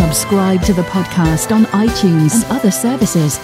Subscribe to the podcast on iTunes and other services.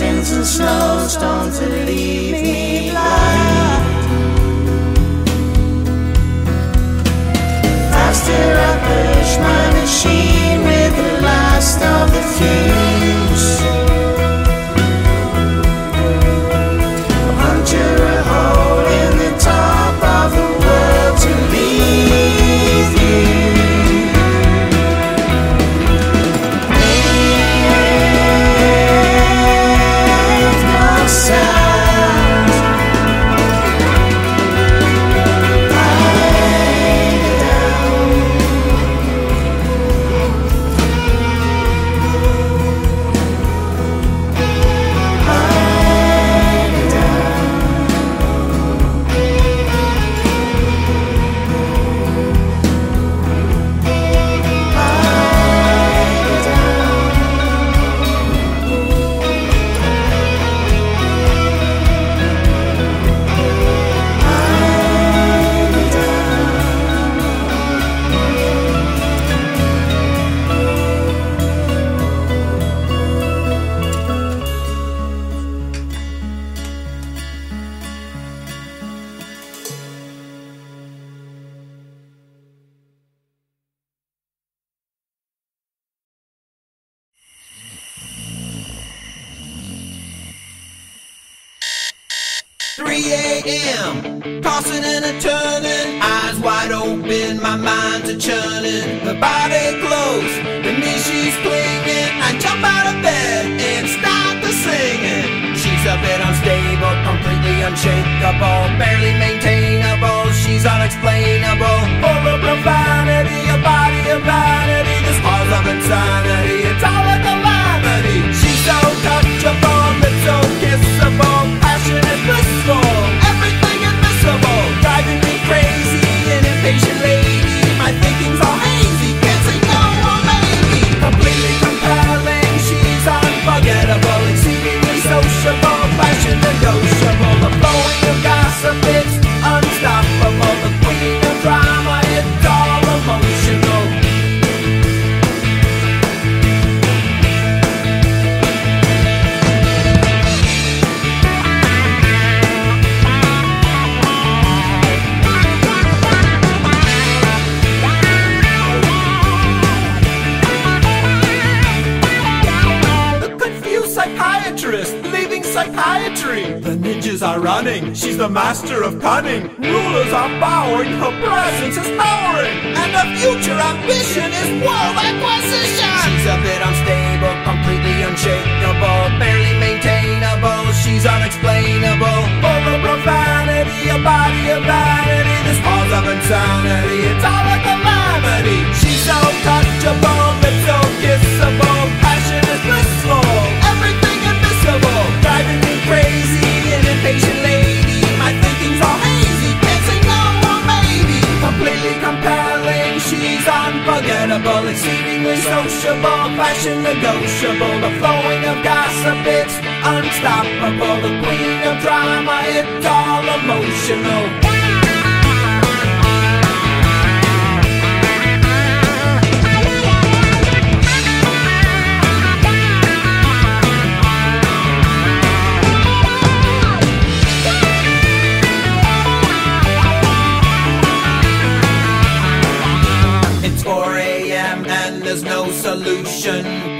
mountains and snowstorms that leave me blind. Faster I push my machine with the last of the fuel.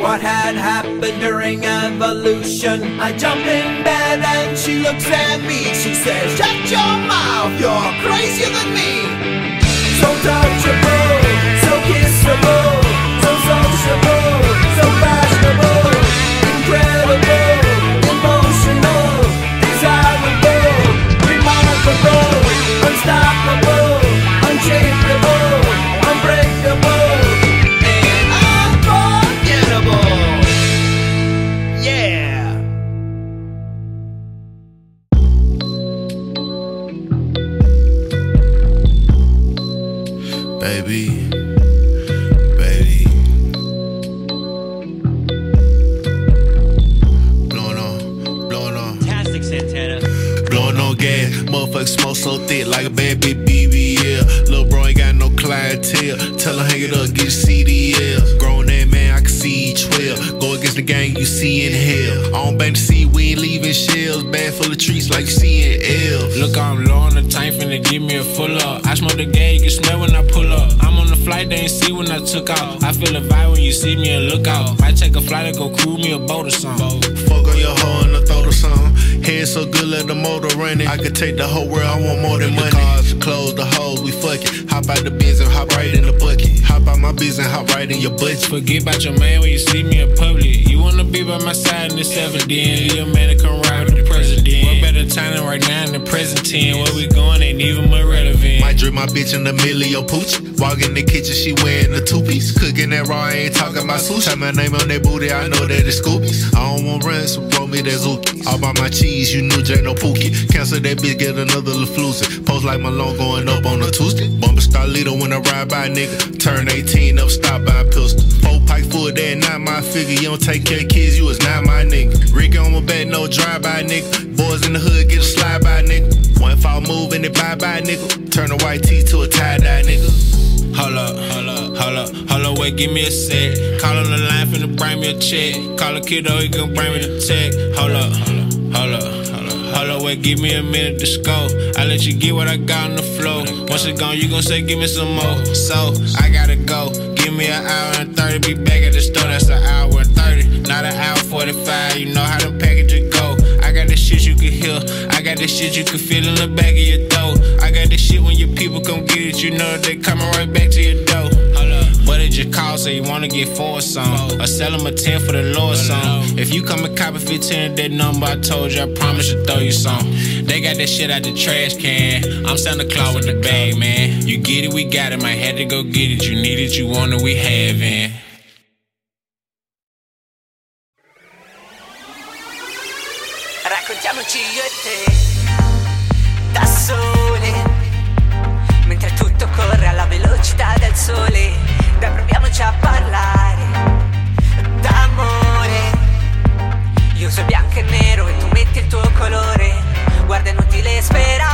What had happened during evolution? I jump in bed and she looks at me. She says, Shut your mouth, you're crazier than me. So touchable, so kissable, so sociable, Might take a flight and go crew me a boat or something. Fuck on your hoe and the throat or something. Head so good, let the motor running. I could take the whole world, I want more than money. The cars, the clothes, the hoes, we fucking. Hop out the Benz and hop right in the bucket. Hop out my biz and hop right in your butt. Forget about your man when you see me in public. You wanna be by my side in this evidence. You a man that come ride with the president. What better timing right now in the present 10? Where we going ain't even more relevant. Might drip my bitch in the middle of your pooch. Walk in the kitchen, she wearing a two piece. Cooking that raw, I ain't talking about sushi. Type my name on that booty, I know that it's Scoobies. I don't want runs, so roll me that Zuki. All by my cheese, you knew J no Pookie. Cancel that bitch, get another LaFloozy. Post like my long going up on a Tuesday. Bumper Starlito when I ride by, nigga. Turn 18 up, stop by pistol. Four pike full, that not my figure. You don't take care of kids, you is not my nigga. Rick on my back, no drive by, nigga. Boys in the hood, get a slide by, nigga. One fall move and it bye bye, nigga. Turn a white tee to a tie dye, nigga. Hold up, hold up, hold up, wait, give me a sec. Call on the line, finna bring me a check. Call a kiddo, he gon' bring me the check. Hold up, hold up, hold up, hold up, wait, give me a minute to scope. I let you get what I got on the floor. Once it's gone, you gon' say, give me some more. So, I gotta go. Give me an hour and 30, be back at the store, that's an hour and 30. Not an hour 45, you know how them packages go. I got the shit you can hear. I got this shit you can feel in the back of your door. I got this shit when your people come get it, you know they coming right back to your door. But it just call, so you wanna get four some. Or sell them a 10 for the Lord song. If you come and copy 15 of that number, I told you, I promise to throw you some. They got that shit out the trash can. I'm Santa Claus with the bag, man. You get it, we got it. Might had to go get it. You need it, you want it, we have it. Raccontiamoci de inútil espera.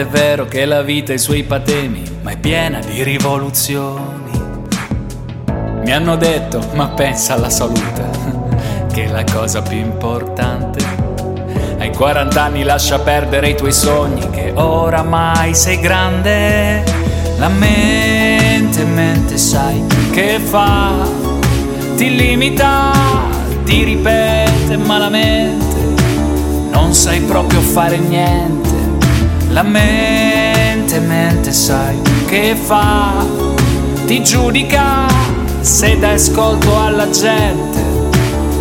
È vero che la vita ha i suoi patemi, ma è piena di rivoluzioni. Mi hanno detto, ma pensa alla salute, che è la cosa più importante. Ai 40 anni lascia perdere i tuoi sogni, che oramai sei grande. La mente, mente, sai che fa? ti limita, ti ripete malamente, non sai proprio fare niente. La mente, mente, sai che fa, ti giudica se dai ascolto alla gente,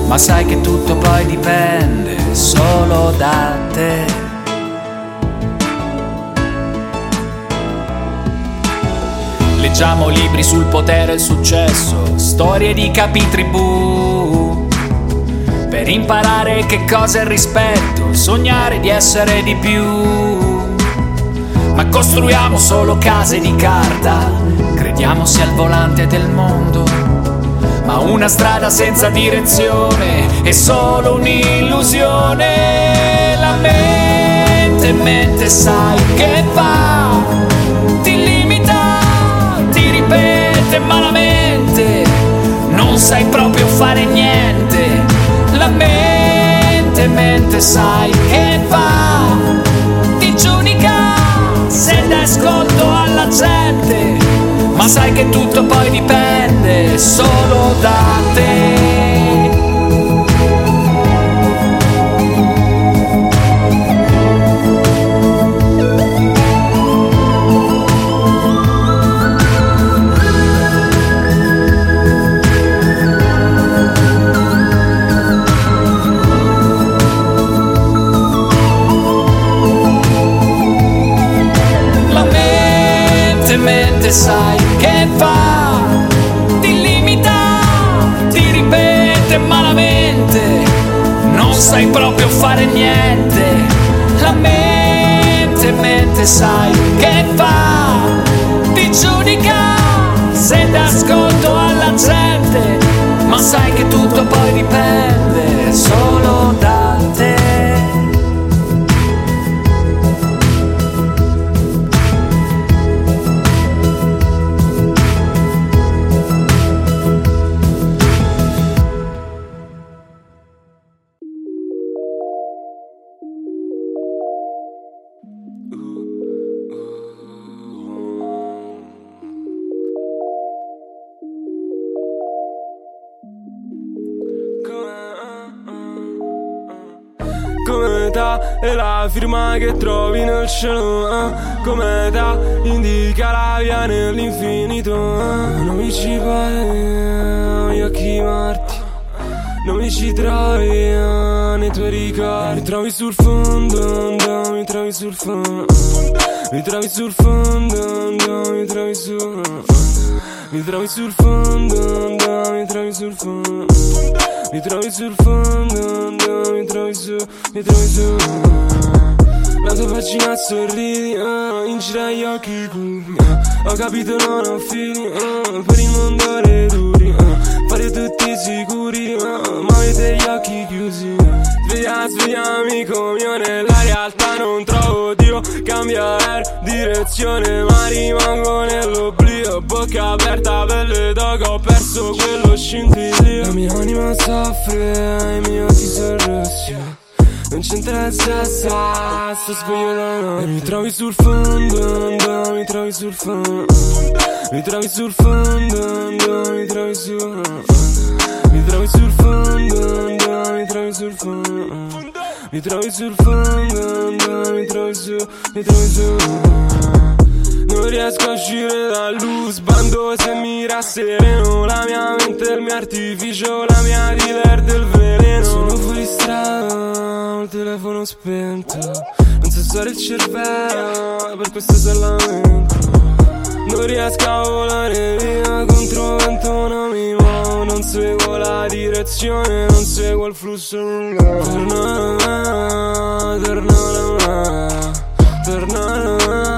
ma sai che tutto poi dipende solo da te. Leggiamo libri sul potere e il successo, storie di capi tribù. Per imparare che cosa è il rispetto, sognare di essere di più. Ma costruiamo solo case di carta, crediamo sia il volante del mondo. ma una strada senza direzione è solo un'illusione. La mente, mente sai che fa, ti limita, ti ripete malamente, non sai proprio fare niente. La mente, mente sai che ascolto alla gente, ma sai che tutto poi dipende solo da te. Fare niente. La mente, mente sai che fa, ti giudica, se d'ascolto alla gente, ma sai che tutto poi dipende solo da cielo eh? Come ta indica la via nell'infinito eh? Non mi ci pare, gli occhi morti Non mi ci trovi eh, nei tuoi ricordi Mi trovi sul fondo, no, mi trovi sul fondo Mi trovi sul fondo, no, mi trovi sul Mi trovi sul fondo, no, mi trovi sul fondo mi trovi sul fondo, no, mi trovi su, mi trovi su La tua pagina sorridi, ah, in giro agli occhi curvi ah. Ho capito non ho fini, ah, per il mondo le duri ah. Fare tutti sicuri, ah, ma avete gli occhi chiusi Sveglia, sveglia amico mio, nella realtà non trovo Dio. Cambiare direzione ma rimango nell'oblio. Bocca aperta, pelle d'oca, ho perso quello scintillio. La mia anima soffre, i miei occhi sono rossi non c'entra il sesso, sto notte. E mi trovi sul fondo, mi trovi sul fondo. Mi trovi sul fondo, mi trovi su. Mi trovi sul fondo, mi trovi sul fondo. Mi trovi sul fondo, mi trovi su, mi trovi su non riesco a uscire dal loose Bando se mi rassereno. La mia mente il mio artificio. La mia dealer del veleno. Sono fuori strada il telefono spento. Non so usare il cervello Per questo se lamento Non riesco a volare via Contro vento non mi muovo Non seguo la direzione Non seguo il flusso Torna Torna Torna Sono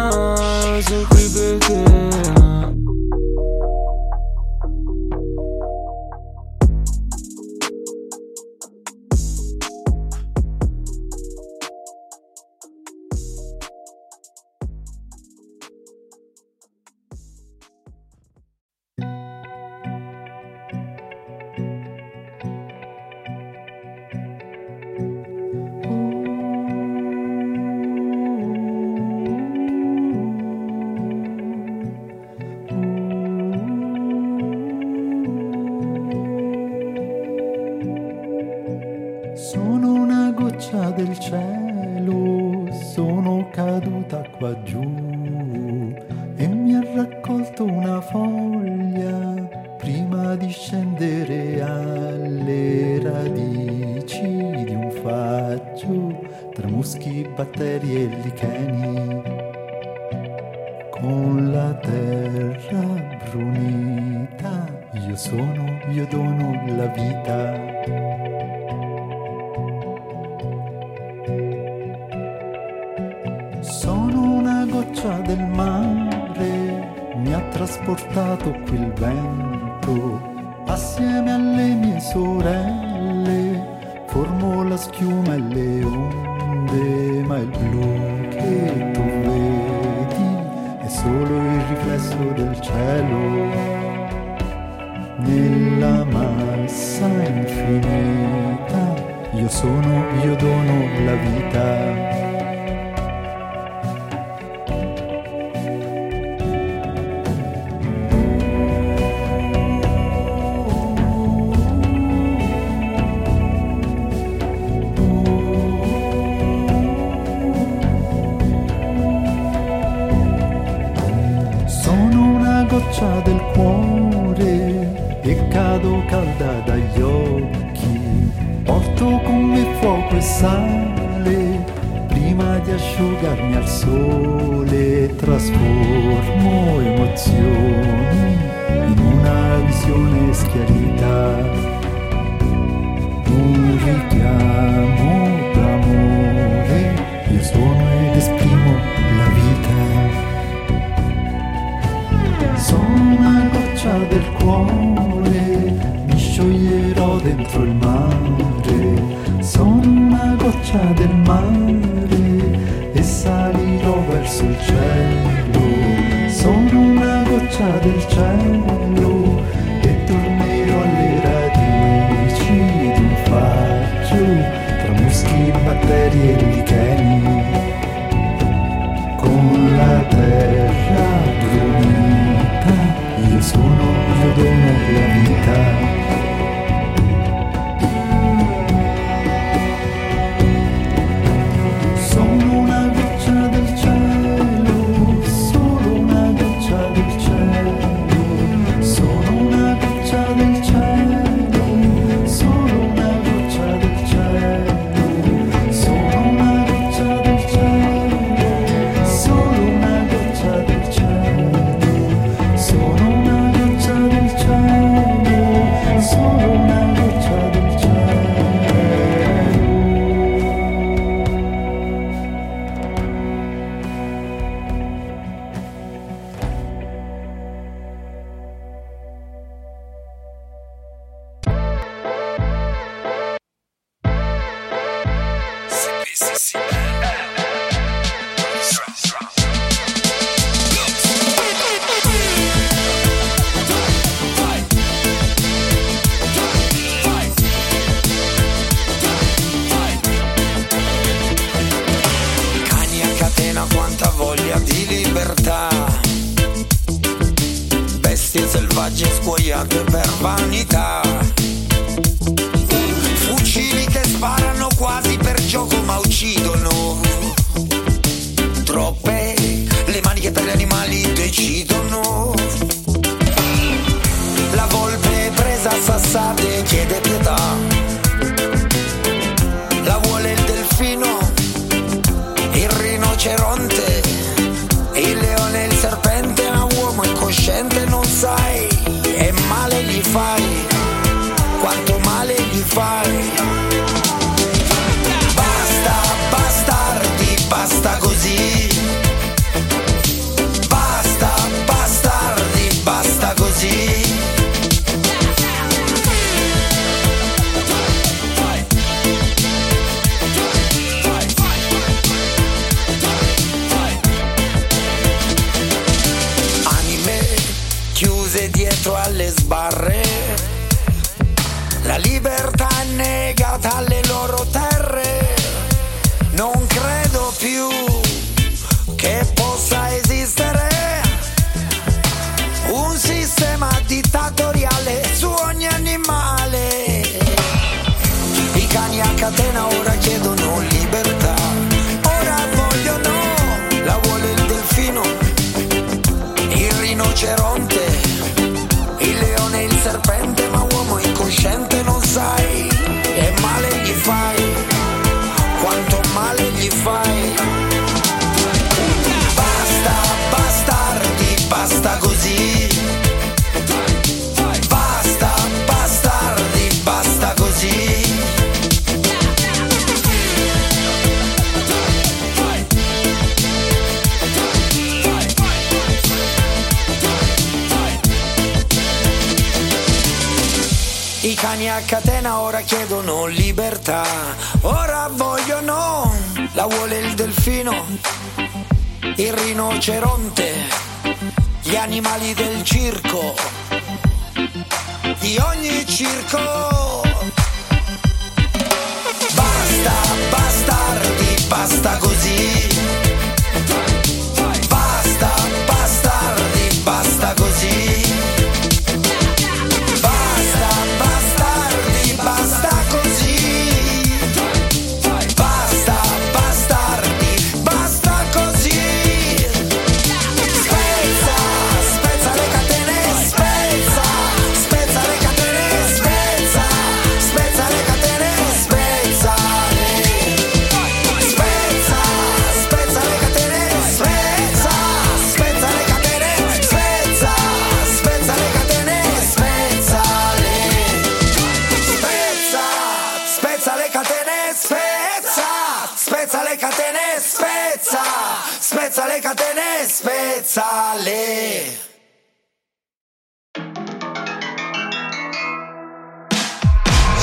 spezza catene, spezzale.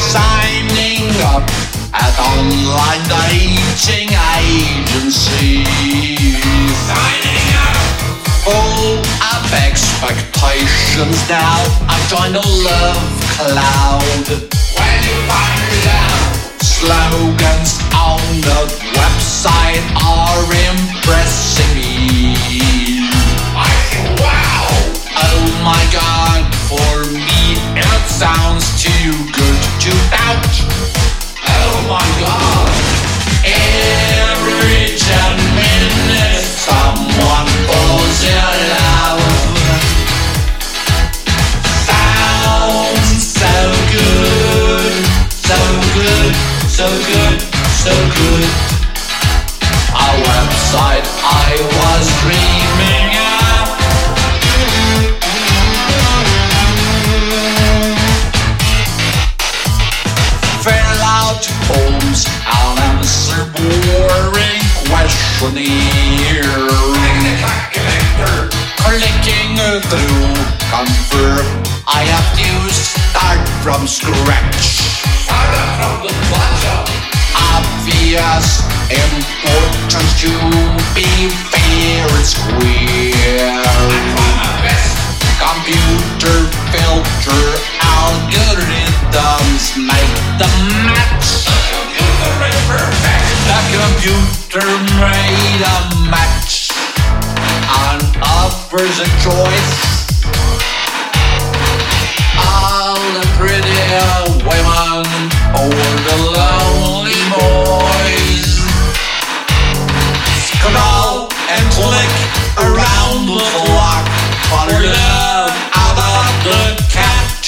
signing up at online dating agency. Signing up. Full of expectations now. I joined a love cloud. When you find. Slogans on the website are impressing me. I say, wow. Oh my god, for me it sounds too good to doubt. Oh my god. So good, so good. A website I was dreaming of. fill out forms and answer boring questionnaire. Clicking through, confirm I have to start from scratch. Start From the bottom. Obvious importance to be fair and square. Computer filter algorithms make the match. The computer made a match and offers a choice. All the pretty women or the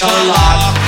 catalog.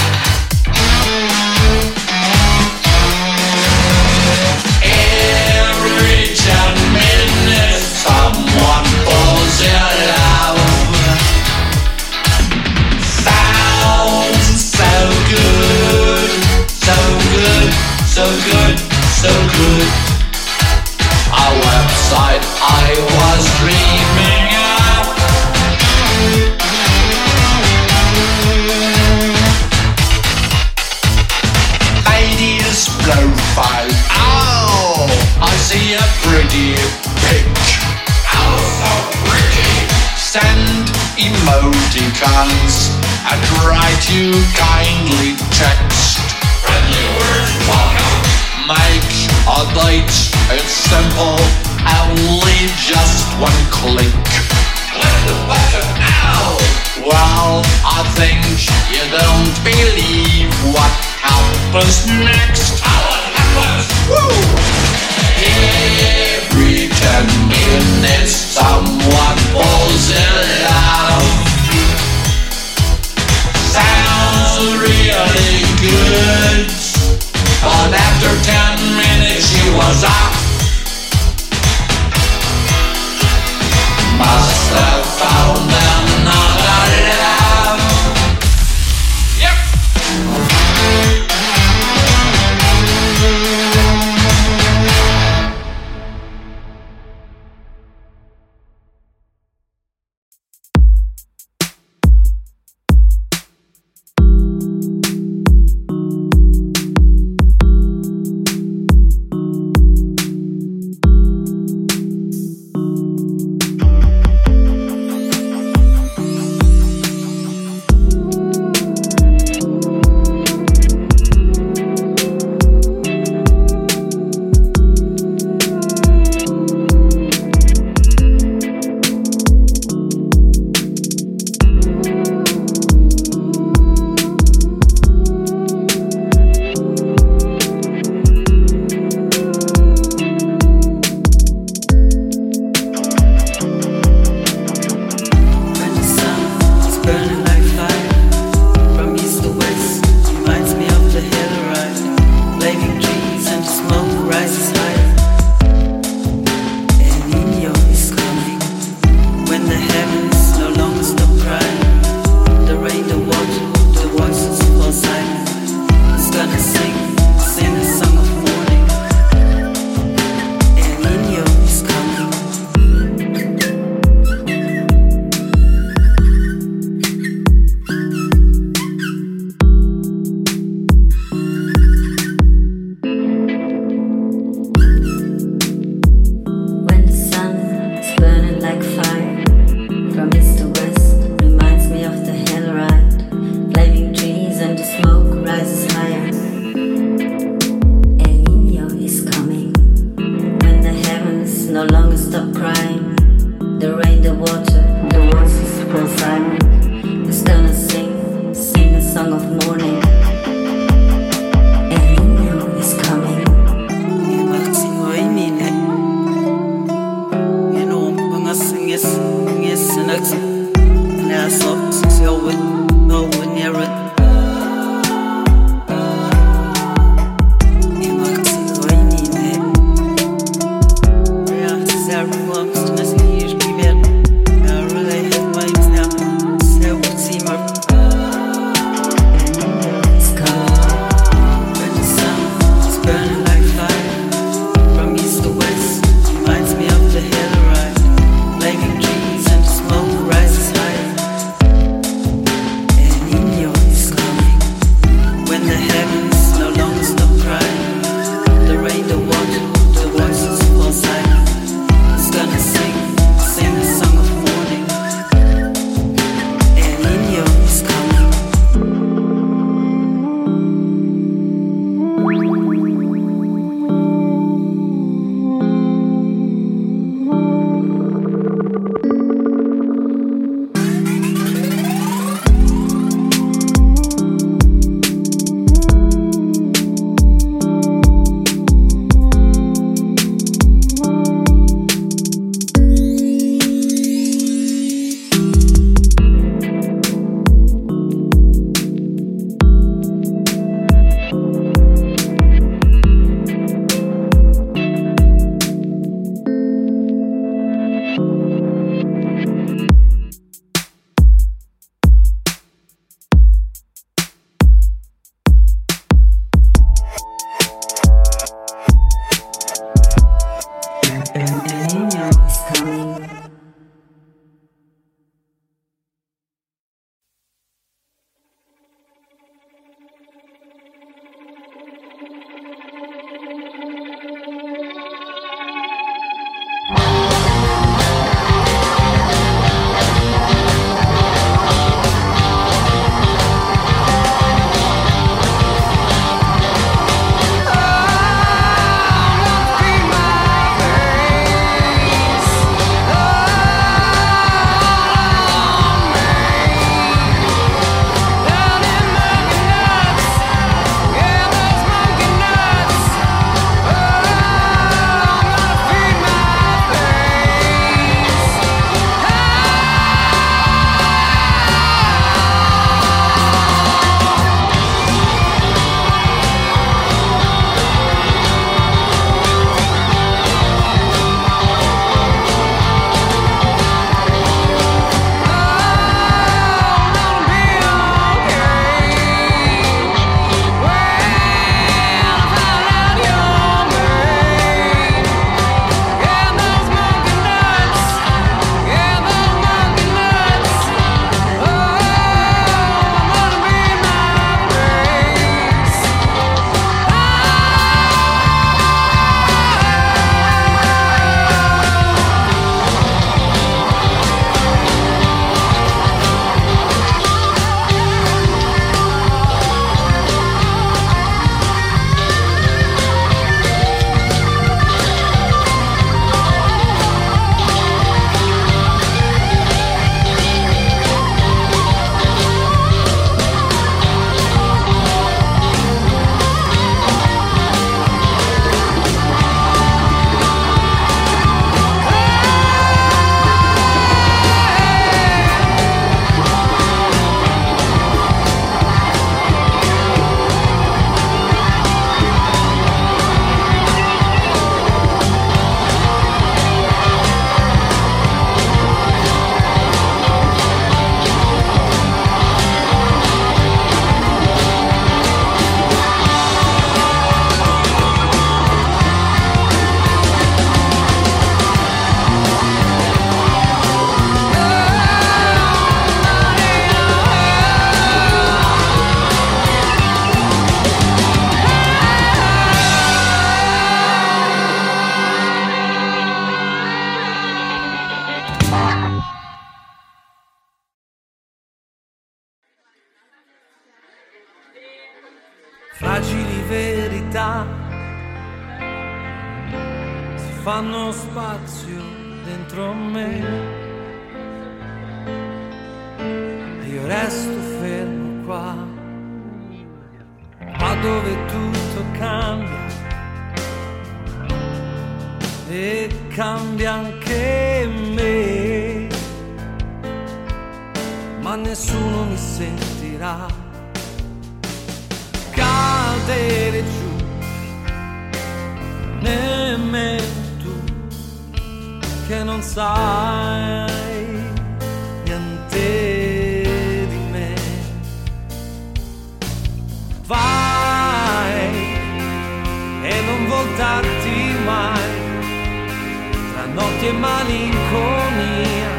Notti e malinconia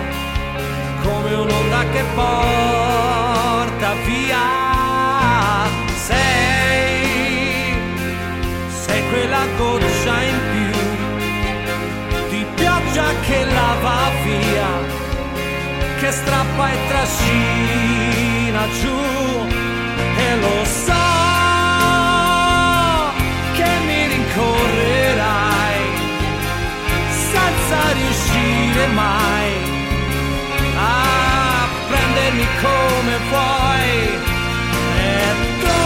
come un'onda che porta via. Sei, sei quella goccia in più di pioggia che lava via, che strappa e trascina giù. E lo so riuscire mai. A prendermi come vuoi. E tu,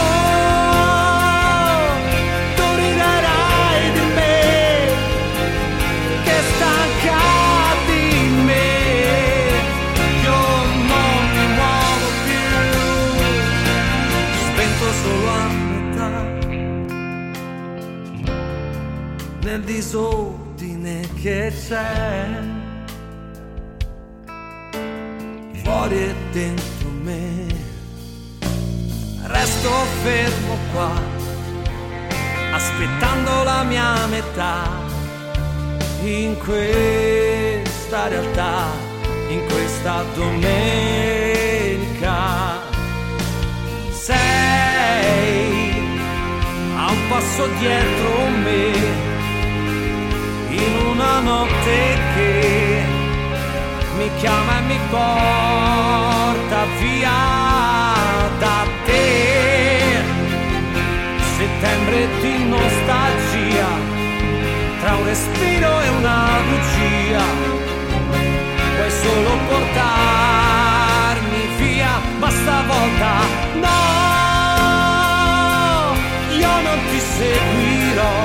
tu riderai di me che stanca me. Io non mi muovo più spento solo a metà. Nel disordine che c'è fuori e dentro me. Resto fermo qua, aspettando la mia metà in questa realtà, in questa domenica. Sei a un passo dietro me, in una notte che chiama e mi porta via da te. Settembre di nostalgia, tra un respiro e una bugia, puoi solo portarmi via, ma stavolta no, io non ti seguirò,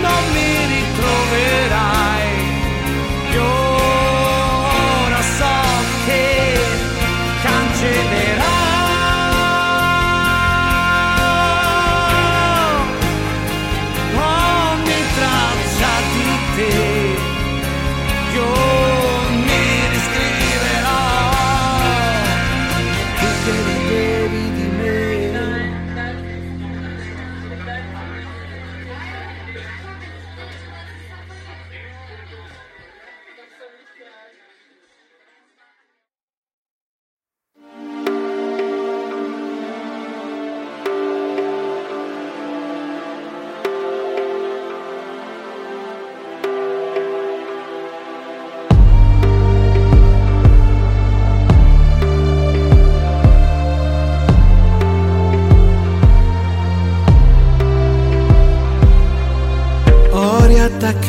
non mi ritroverai.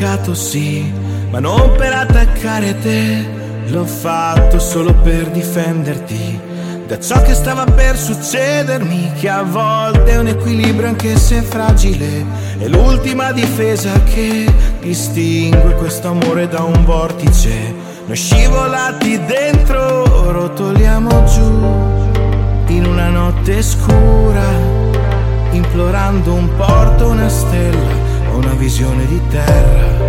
Riattaccato sì, ma non per attaccare te. L'ho fatto solo per difenderti da ciò che stava per succedermi, che a volte è un equilibrio anche se fragile. È l'ultima difesa che distingue questo amore da un vortice. Noi scivolati dentro, rotoliamo giù in una notte scura, implorando un porto, una stella una visione di terra.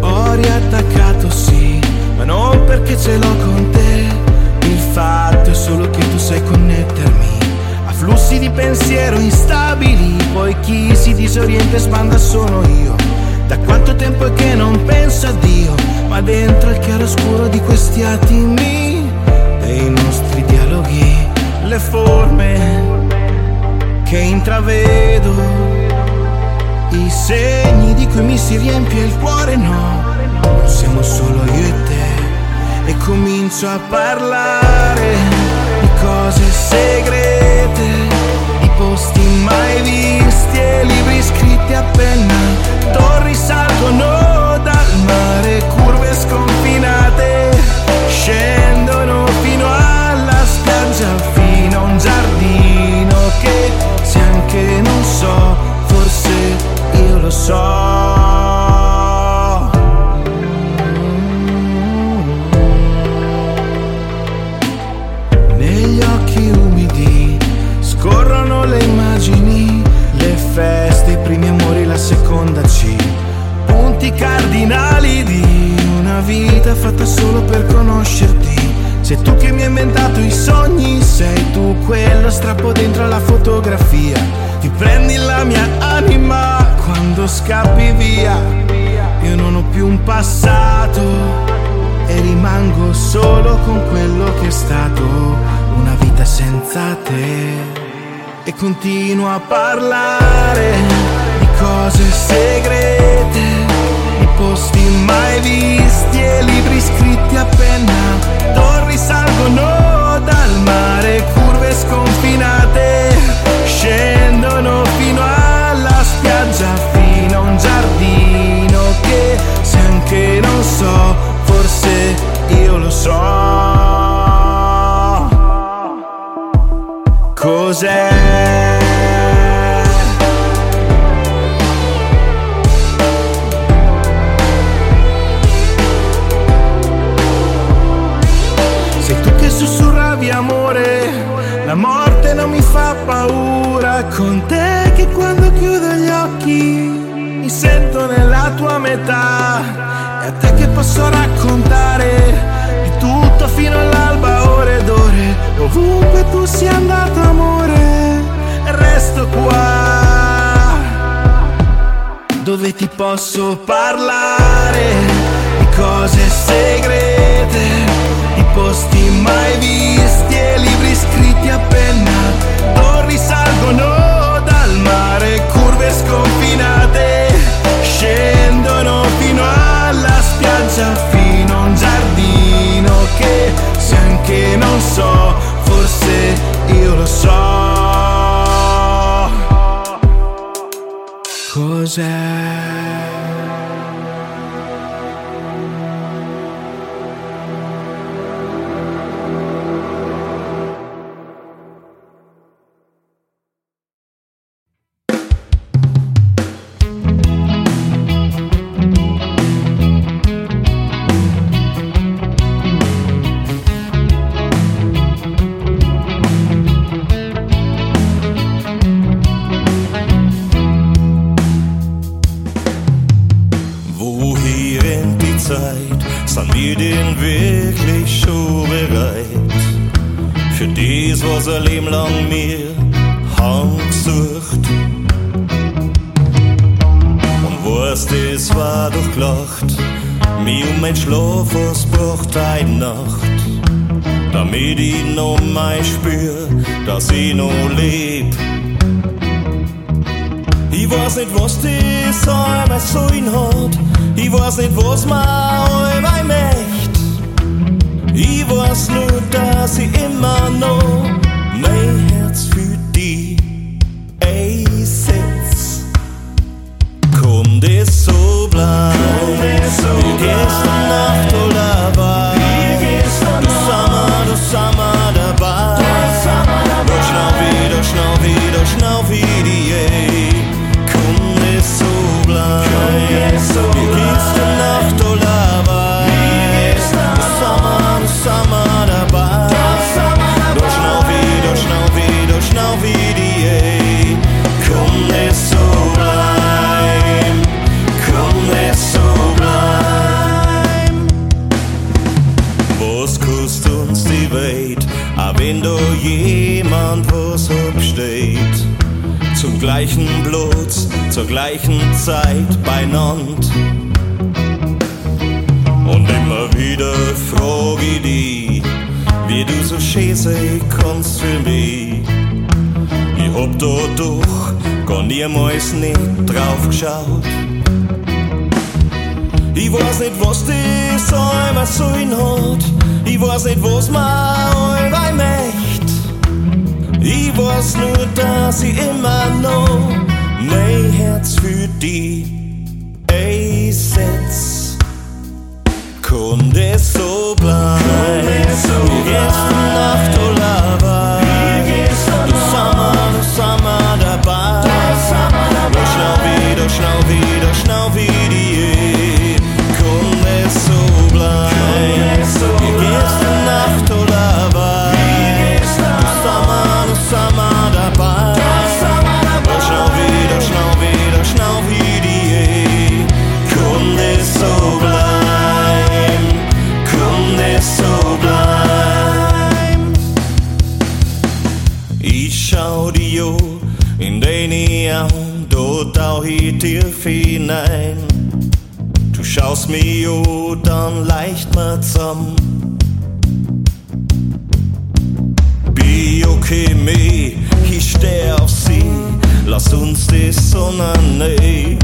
Ho riattaccato sì, ma non perché ce l'ho con te. Il fatto è solo che tu sai connettermi a flussi di pensiero instabili. Poi chi si disorienta e sbanda sono io. Da quanto tempo è che non penso a Dio, ma dentro il chiaroscuro di questi attimi, dei nostri dialoghi, le forme che intravedo, i segni di cui mi si riempie il cuore, no, non siamo solo io e te, e comincio a parlare di cose segrete mai visti e libri scritti a penna. Torri salgono dal mare, curve sconfinate, scendono lo so. Negli occhi umidi scorrono le immagini, le feste, i primi amori, la seconda C. Punti cardinali di una vita fatta solo per conoscerti. Sei tu che mi hai inventato i sogni, sei tu quello strappo dentro alla fotografia. Ti prendi la mia anima quando scappi via. Io non ho più un passato e rimango solo con quello che è stato una vita senza te e continuo a parlare di cose segrete di posti mai visti e libri scritti a penna torri salgono dal mare curve sconfinate scendono fino alla spiaggia fino a un giardino che se anche non so forse io lo so. Cos'è sento nella tua metà. È a te che posso raccontare di tutto fino all'alba ore ed ore ovunque tu sia andato amore resto qua. Dove ti posso parlare di cose segrete di posti mai visti e libri scritti a penna torri salgono scendono fino alla spiaggia fino a un giardino che se anche non so forse io lo so. Cos'è Für dies, was ein Leben lang mir gesucht. Und was das war doch gelacht, mir um mein Schlaf was eine Nacht. Damit ich noch mal spür, dass ich noch leb. Ich weiß nicht, was das einmal sein hat. Ich weiß nicht, was allweil möcht. Ich weiß nur, dass ich immer noch mein Herz für die einsetz. Komm, das so bleiben. Wie gestern Nacht gleichen Blut, zur gleichen Zeit beinand. Und immer wieder frag ich dich, wie du so schön sein kannst für mich. Ich hab da doch gar niemals nicht drauf geschaut. Ich weiß nicht, was das einmal sein hat. Ich weiß nicht, was mir allweil möcht. Ich weiß nur, dass ich immer noch mein Herz für dich einsetz. Kunde so bleiben. Kunde so bleiben. tief hinein. Du schaust mir dann leicht mal zusammen. Biochemie, ich steh auf sie, lass uns die Sonne nähen.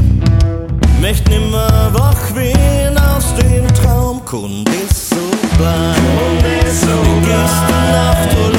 Möcht nimmer wach werden aus dem Traum, Kund ist so blank. Kund ist so blank. Gestern Nacht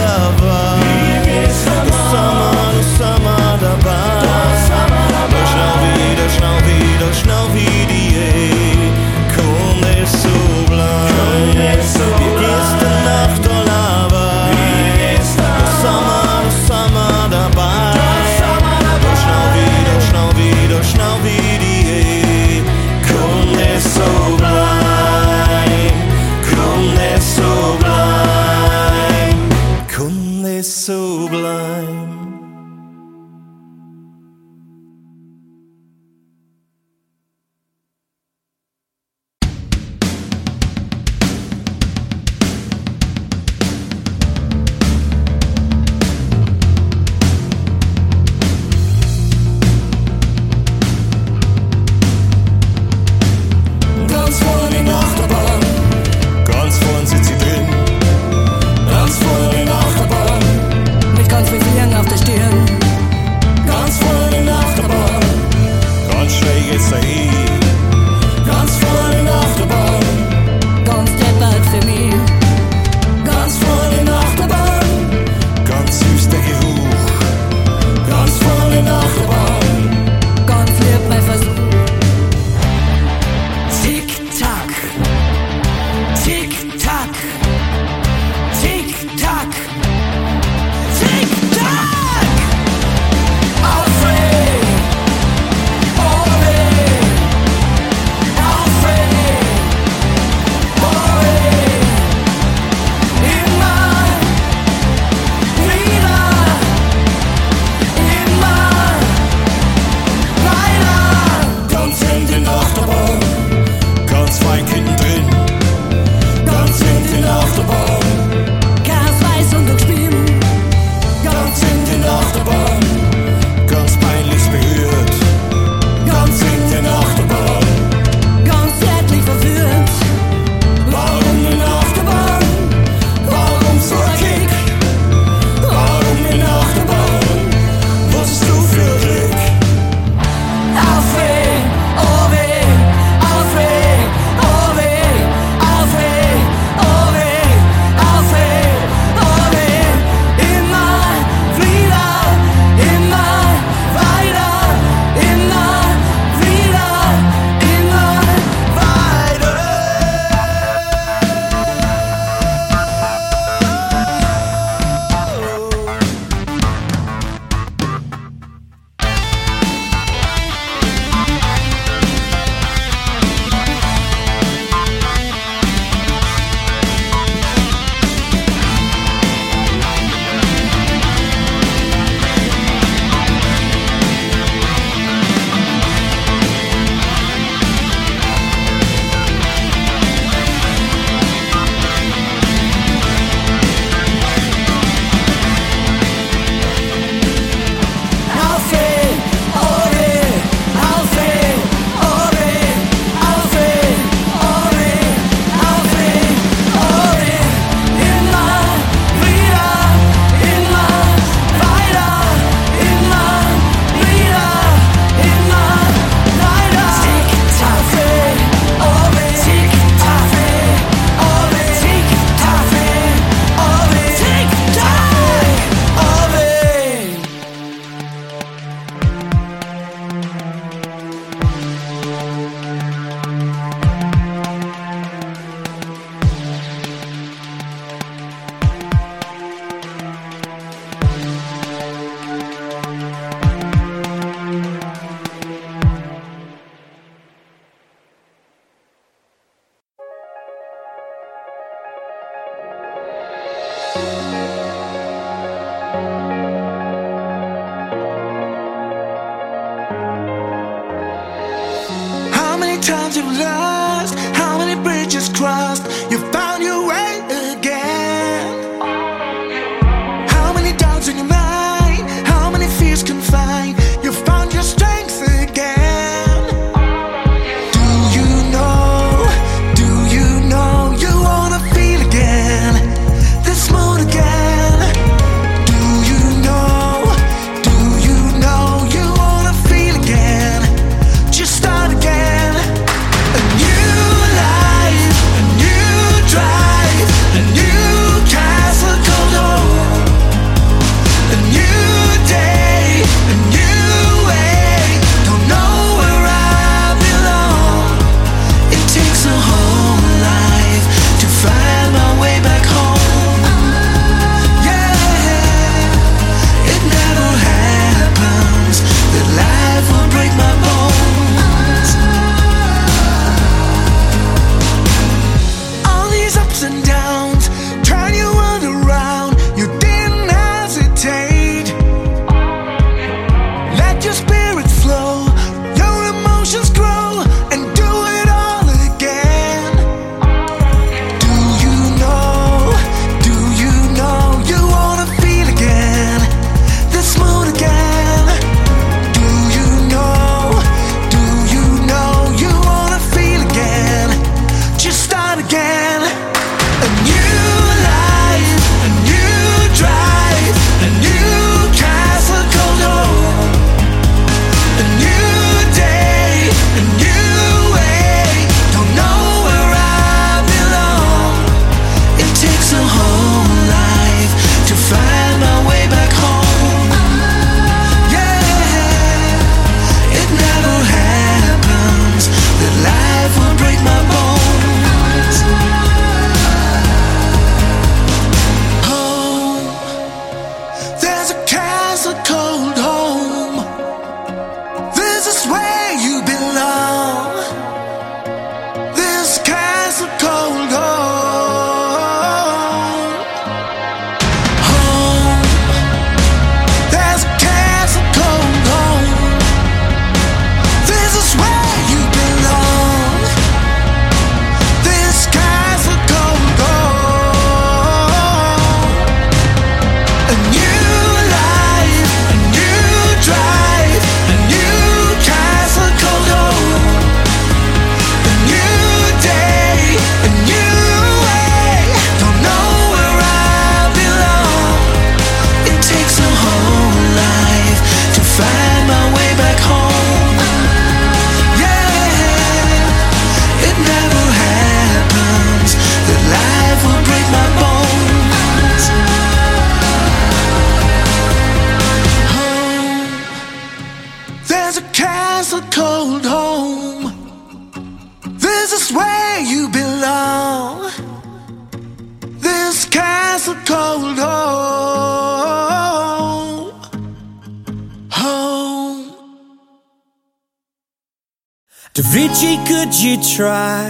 you try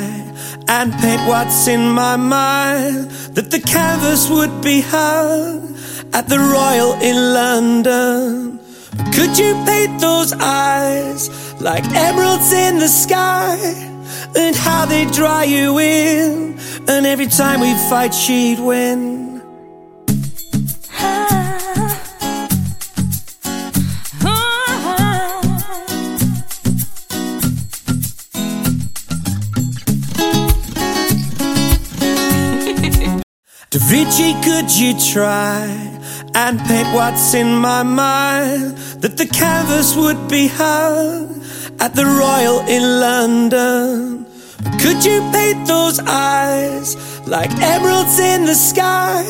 and paint what's in my mind? That the canvas would be hung at the Royal in London. Could you paint those eyes like emeralds in the sky? And how they draw you in, and every time we fight, she'd win. Could you try and paint what's in my mind? That the canvas would be hung at the Royal in London. Could you paint those eyes like emeralds in the sky?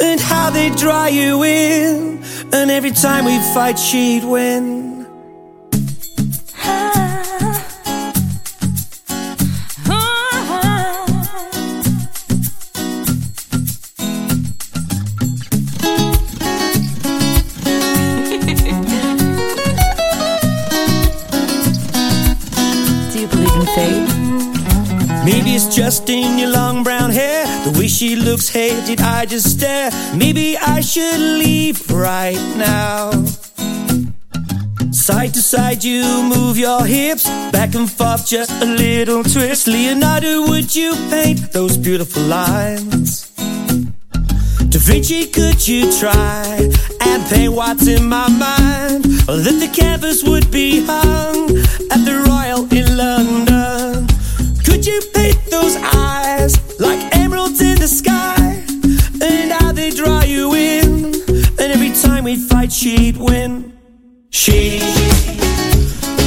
And how they draw you in, and every time we fight, she'd win. Maybe in your long brown hair. The way she looks, did I just stare? Maybe I should leave right now. Side to side, you move your hips, back and forth, just a little twist. Leonardo, would you paint those beautiful lines? Da Vinci, could you try and paint what's in my mind? That the canvas would be hung at the Royal in London. Every time we fight, she'd win. She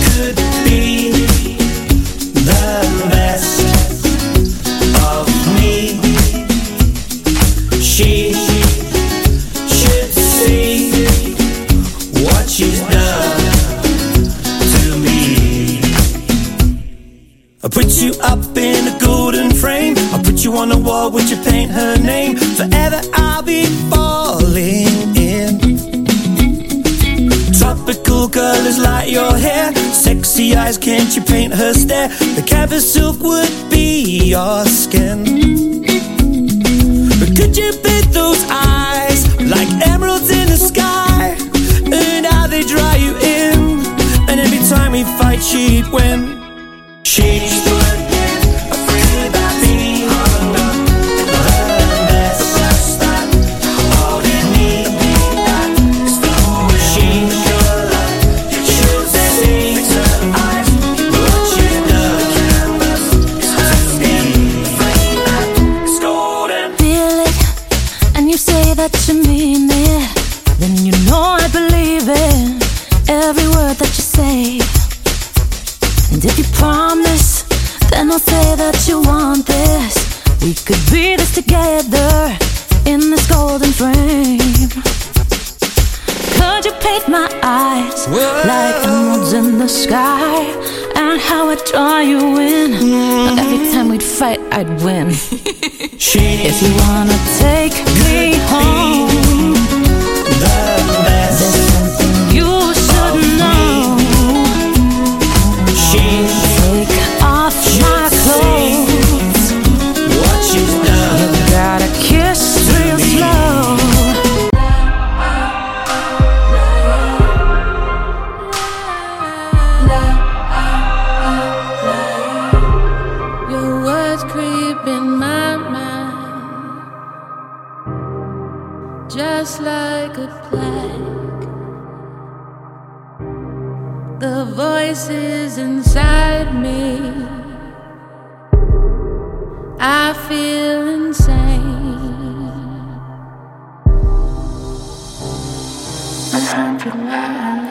could be the best of me. She should see what she's done to me. I put you up in a golden frame. I put you on a wall, would you paint her name? Forever I'll be falling colors light your hair. Sexy eyes, can't you paint her stare? The canvas silk would be your skin. But could you paint those eyes like emeralds in the sky? And how they draw you in? And every time we fight, she'd win. She could I'll say that you want this. We could be this together in this golden frame. Could you paint my eyes like emeralds in the sky? And how I'd draw you in. Every time we'd fight, I'd win. if you wanna take me home, a plague. The voices inside me, I feel insane. A hundred while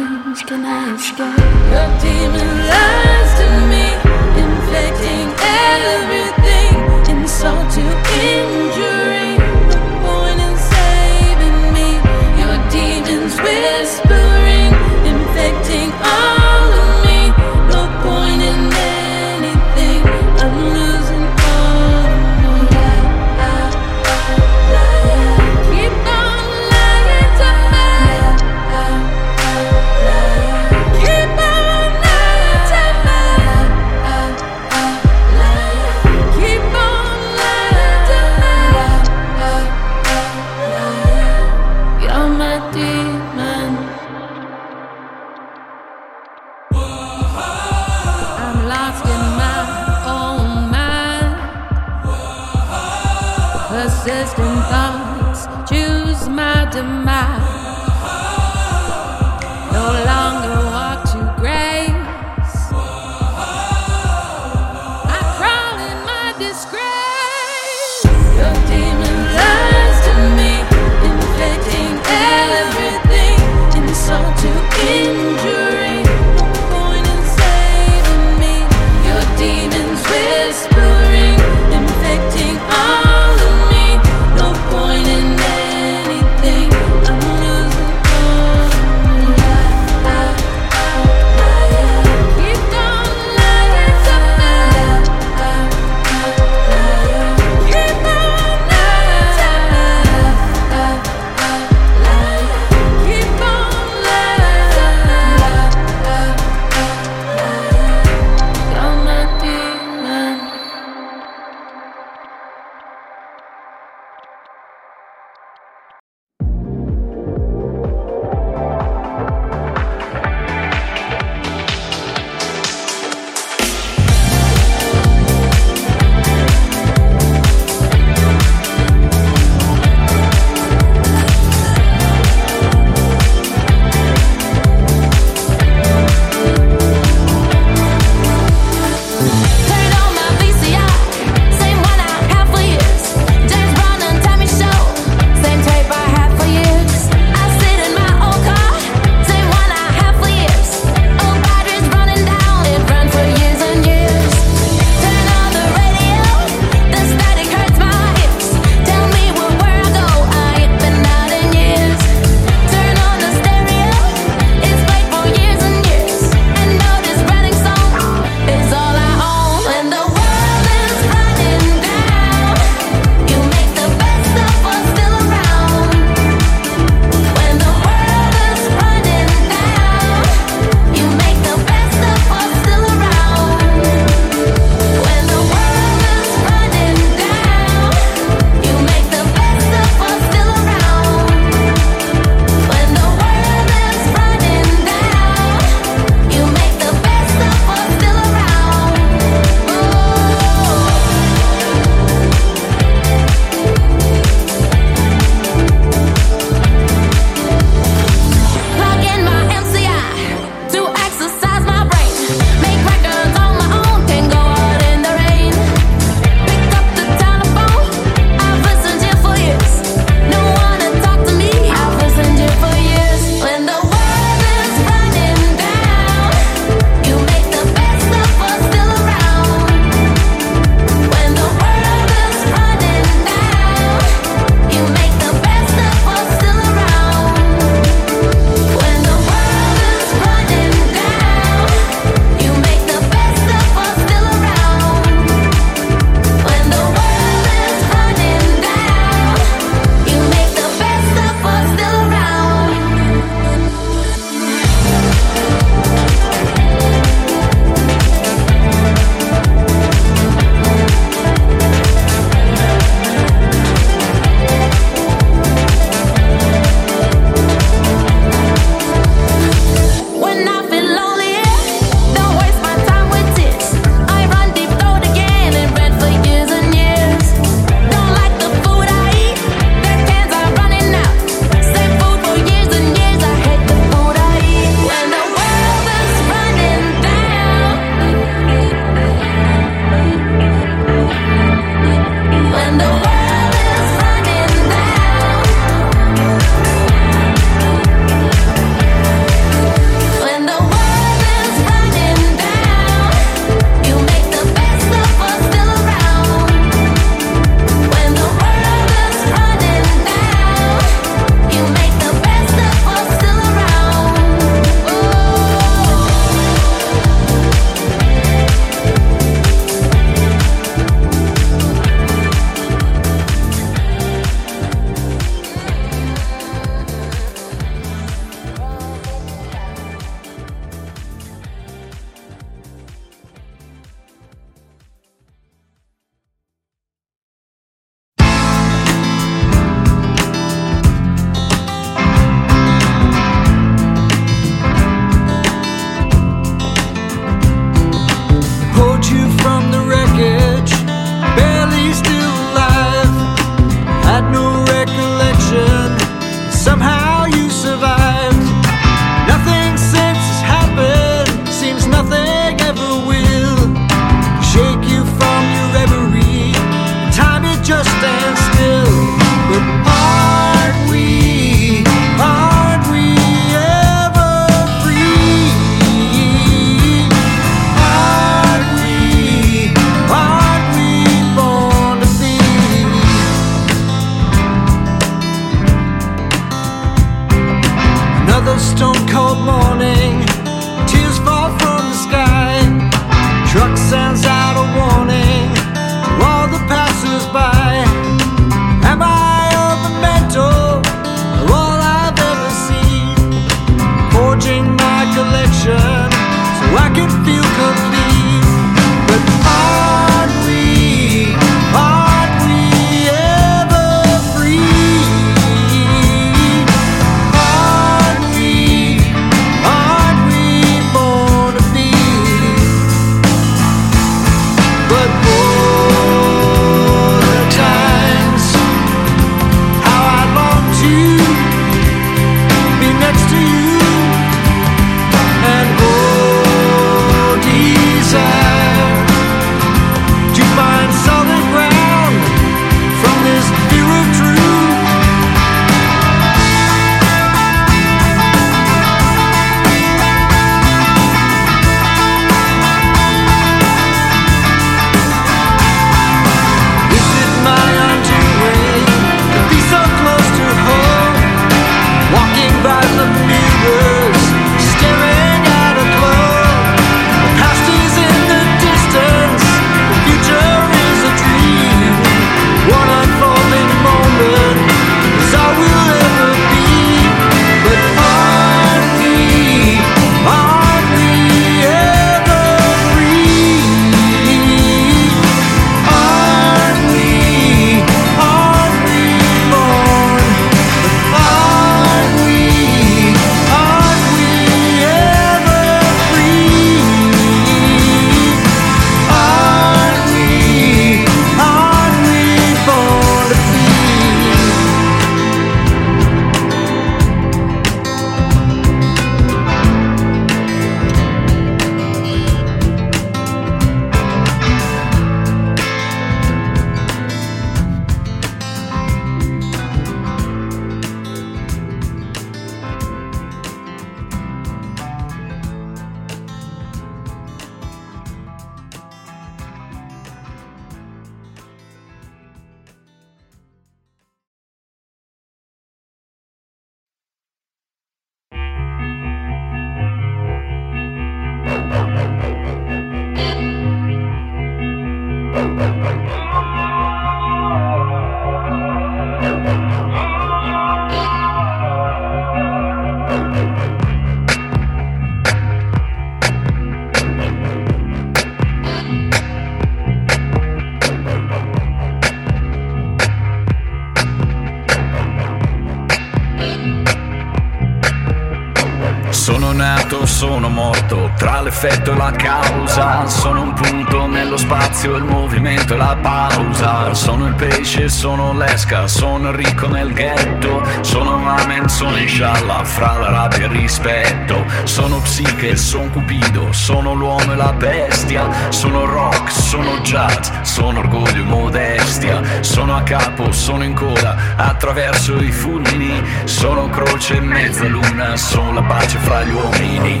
bestia. Sono rock, sono jazz, sono orgoglio e modestia. Sono a capo, sono in coda, attraverso i fulmini. Sono croce e mezza luna, sono la pace fra gli uomini.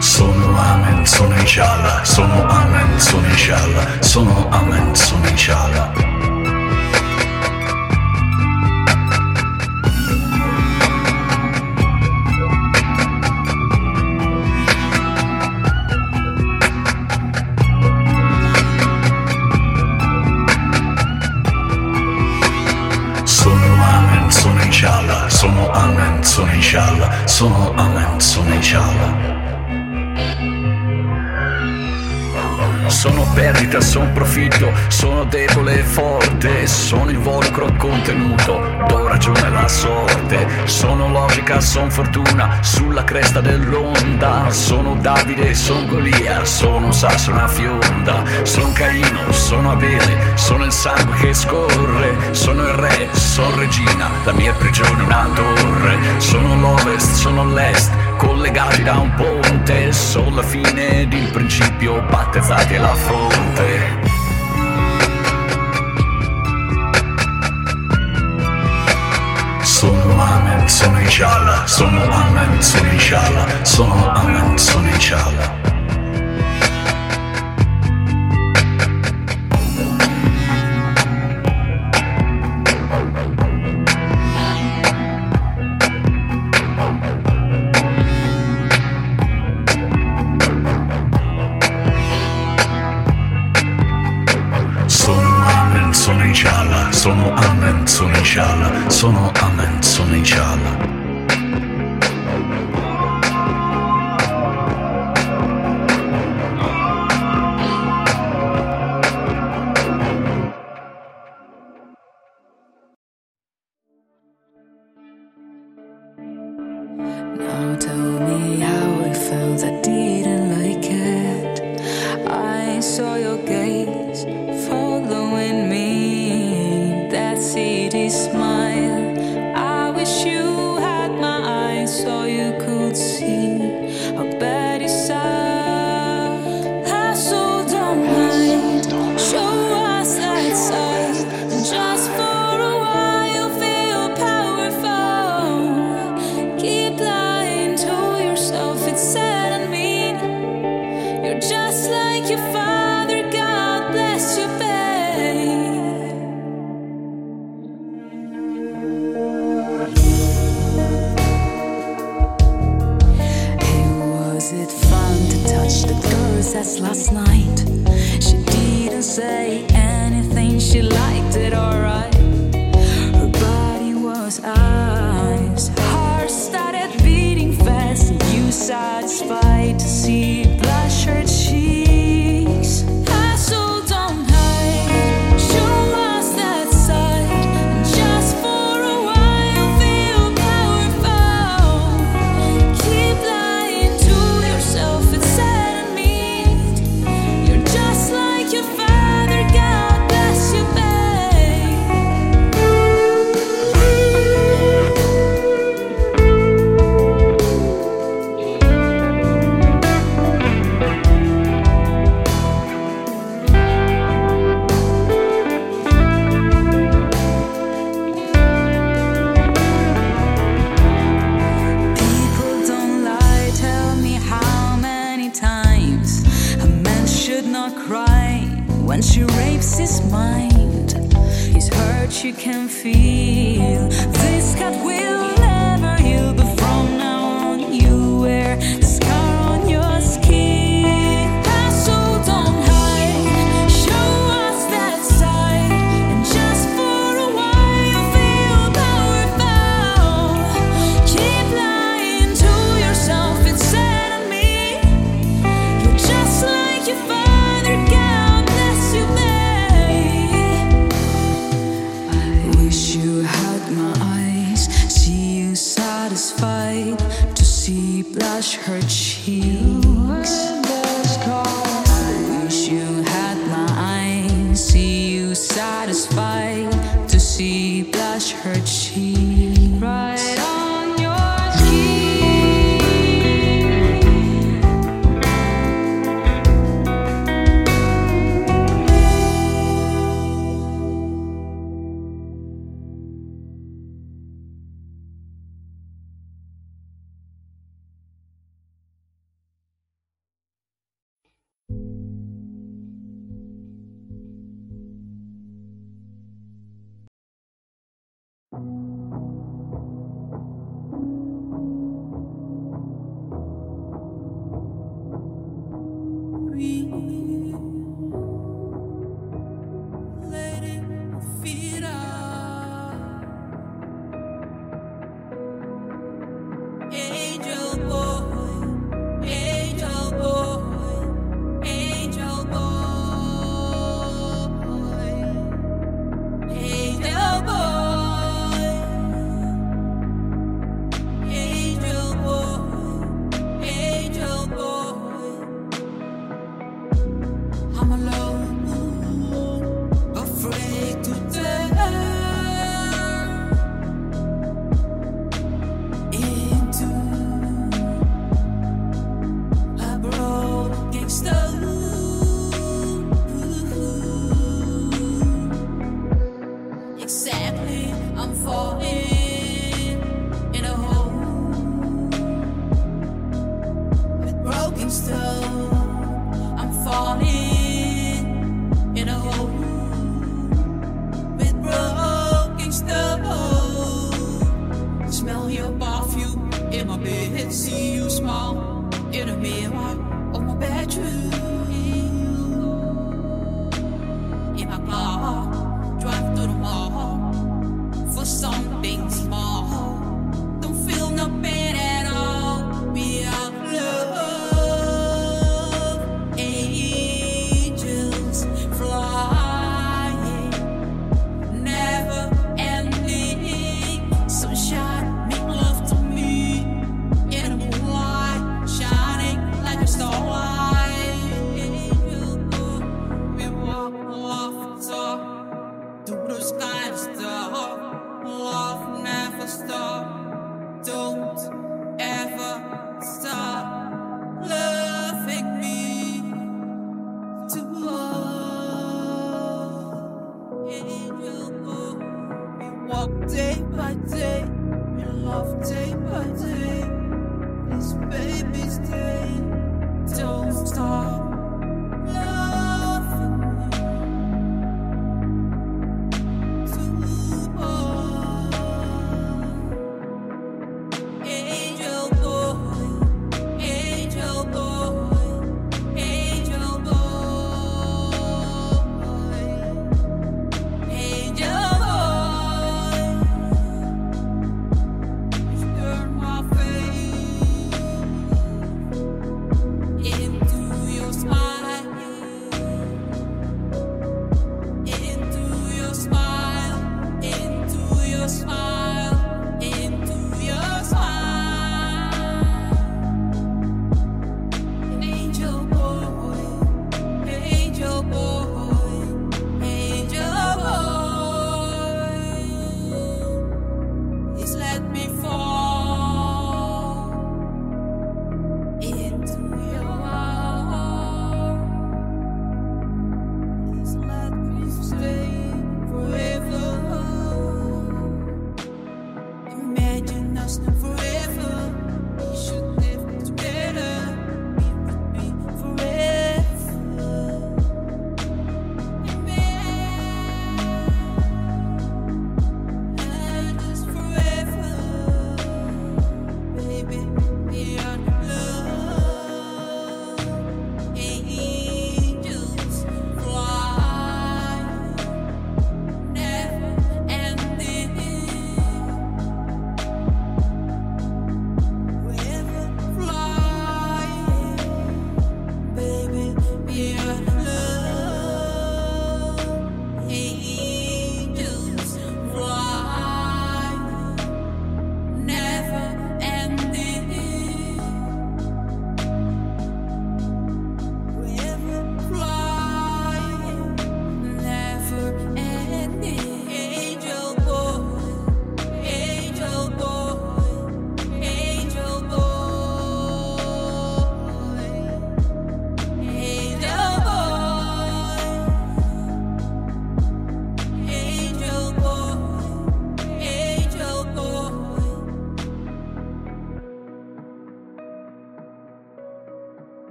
Sono amen, sono inshallah, sono amen, sono inshallah, sono amen, sono inshallah. sono Amazon e. perdita, sono profitto, sono debole e forte, sono involucro contenuto, do ragione alla sorte, sono logica, sono fortuna, sulla cresta dell'onda, sono Davide, sono Golia, sono un sasso, una fionda, sono Caino, sono Abele, sono il sangue che scorre, sono il re, sono regina, la mia prigione è una torre, sono l'ovest, sono l'est, collegati da un ponte, sono la fine ed il principio, battezzati alla fonte. Sono amen, sono inshallah, sono amen, sono inshallah, sono amen, sono inshallah. Inshallah, sono amen, sono inshallah.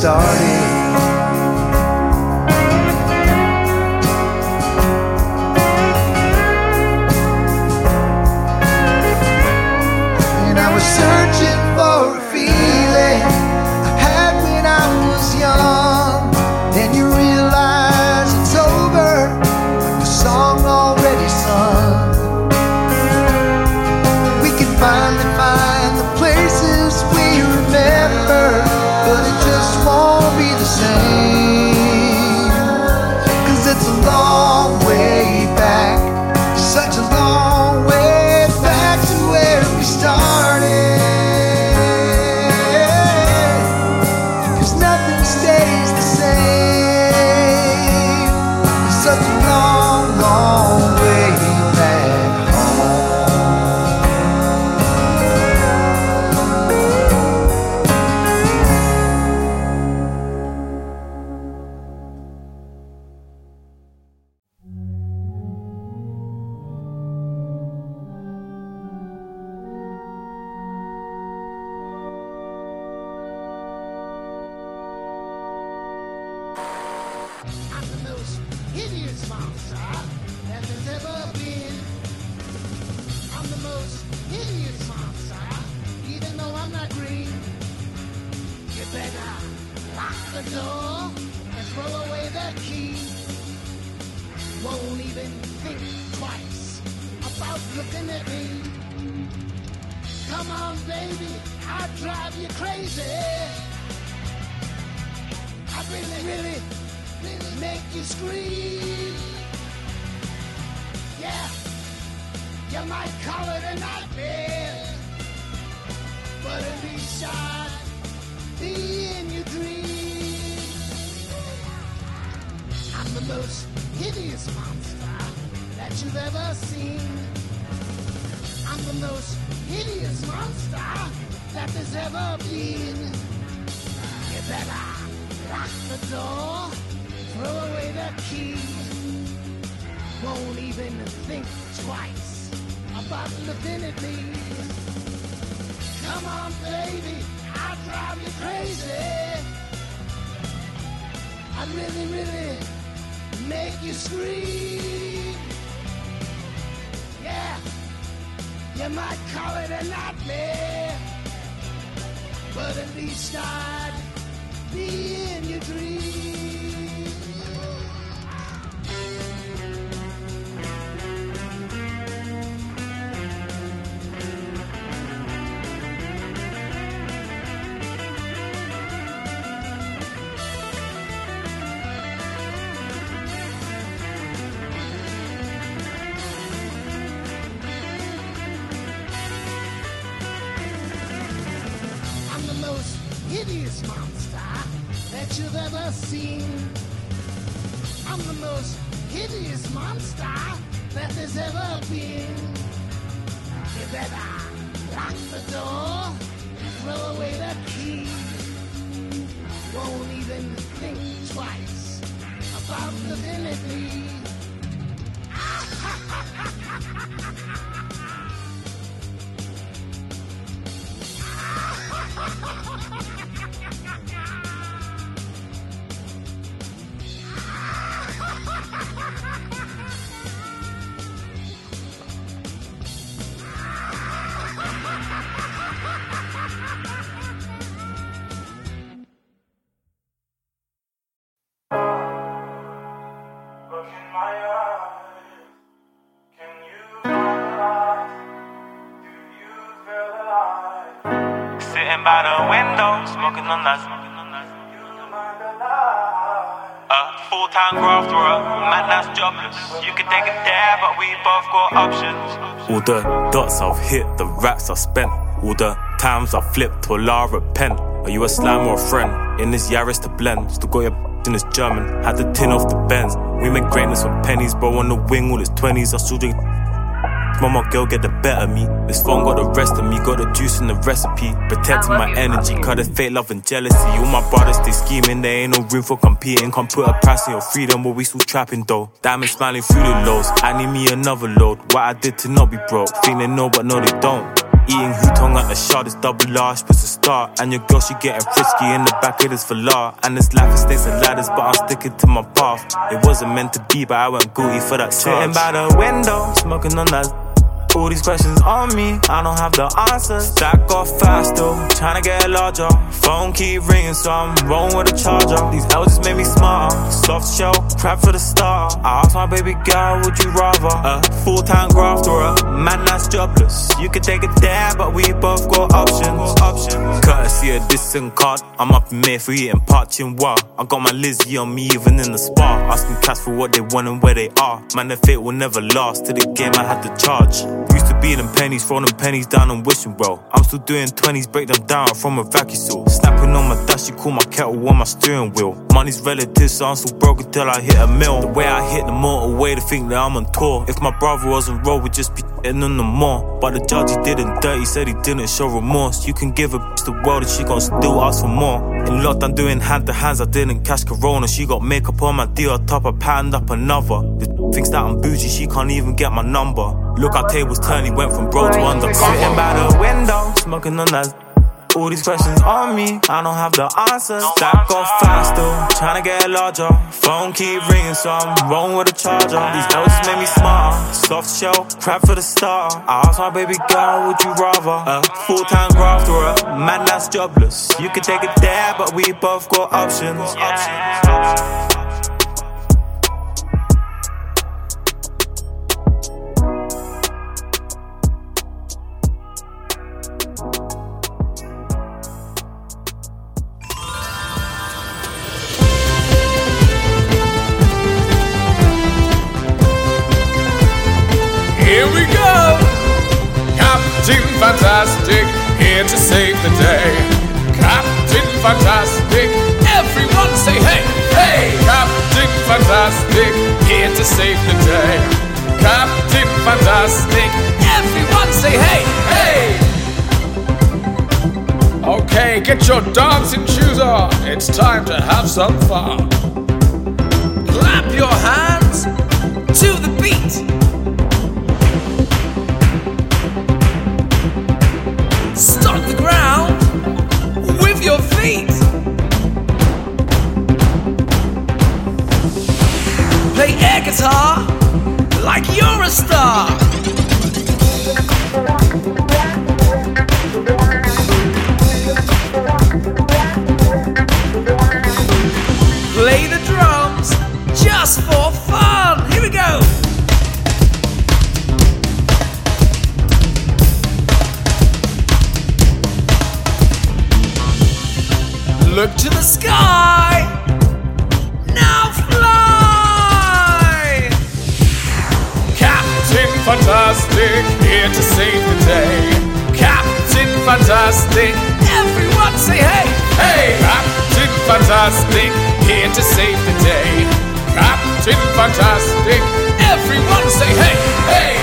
Started. You can take a but we both got options. All the dots I've hit, the racks I've spent. All the times I've flipped to Allah repent. Are you a slime or a friend? In this Yaris to blend. Still got your in this German. Had the tin off the Benz. We make greatness with pennies, bro. On the wing, all his 20s. I still drink. Mama girl get the better me. This phone got the rest of me, got the juice in the recipe. Protecting my energy, cut there's fake love and jealousy. All my brothers they scheming, there ain't no room for competing. Can't put a price on your freedom, but we still trapping though. Diamond smiling through the lows. I need me another load. What I did to not be broke. Think they know, but no, they don't. Eating hutong at the shard is double large, puts a start. And your girl, she getting frisky in the back of this for And this life is snakes and ladders, but I'm sticking to my path. It wasn't meant to be, but I went guilty for that charge. Sitting by the window, smoking on that. All these questions on me, I don't have the answers. Stack off faster, to get larger. Phone keep ringing, so I'm rolling with a charger. These just made me smarter. Soft shell, crap for the star. I asked my baby girl, would you rather a full time grafter or a man that's jobless? You could take a dab, but we both got options. options. Courtesy a distant card, I'm up in May for eating parching wow. I got my Lizzie on me even in the spa. Asking cats for what they want and where they are. Man, the fate will never last. To the game, I had to charge. Used to be them pennies, throwing them pennies down and wishing well. I'm still doing 20s, break them down from a vacuum seal. Snapping on my dash, you call my kettle on my steering wheel. Money's relative, so I'm still broke until I hit a mill. The way I hit the motorway to think that I'm on tour. If my brother wasn't roll, we'd just be getting on the more. But the judge, he didn't dirty, said he didn't show remorse. You can give a bitch the world and she gon' still ask for more. In lockdown, doing hand to hands, I didn't catch corona. She got makeup on my deal, top, I patterned up another. This thinks that I'm bougie, she can't even get my number. Look, our tables turned, he went from bro to undercover. Sitting by the window, smoking on that. All these questions on me, I don't have the answers. Stack off faster, trying to get larger. Phone keep ringing, so I'm rolling with a charger. These just made me smarter. Soft shell, crap for the starter. I asked my baby girl, would you rather a full time grafter or a man that's jobless? You can take it there, but we both got options. options. options. Here we go! Captain Fantastic, here to save the day. Captain Fantastic, everyone say hey, hey! Captain Fantastic, here to save the day. Captain Fantastic, everyone say hey, hey! Okay, get your dancing shoes on. It's time to have some fun. Clap your hands to the beat. Stomp the ground with your feet. Play air guitar like you're a star. Play the drums just for Look to the sky. Now fly. Captain Fantastic, here to save the day. Captain Fantastic, everyone say hey, Hey, Captain Fantastic, here to save the day. Captain Fantastic, everyone say hey, hey!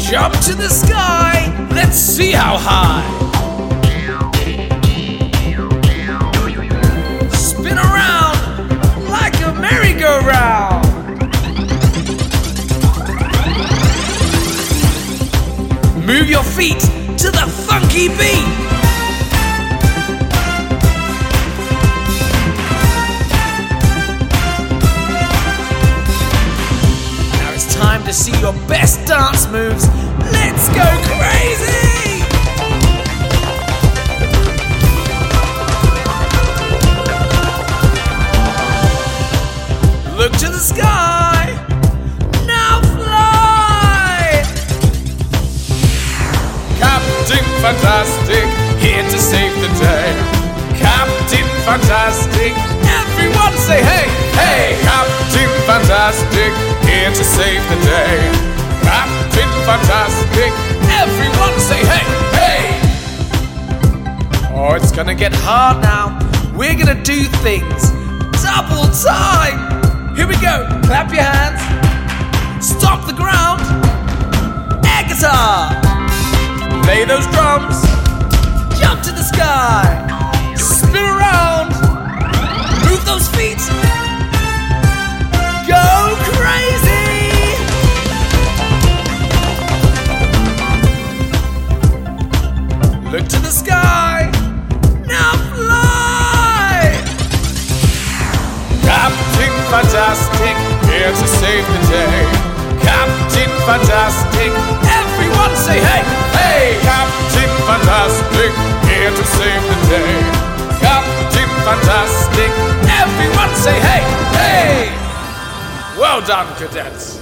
Jump to the sky, let's see how high. Move your feet to the funky beat. Now it's time to see your best dance moves. Let's go crazy! Sky. Now fly! Captain Fantastic, here to save the day. Captain Fantastic, everyone say hey, hey! Captain Fantastic, here to save the day. Captain Fantastic, everyone say hey, hey! Oh, it's gonna get hard now. We're gonna do things double time. Here we go. Clap your hands. Stomp the ground. Air guitar. Play those drums. Jump to the sky. Spin around. Move those feet. Go crazy. Look to the sky. Fantastic, here to save the day. Captain Fantastic, everyone say hey, hey! Captain Fantastic, here to save the day. Captain Fantastic, everyone say hey, hey! Well done, cadets.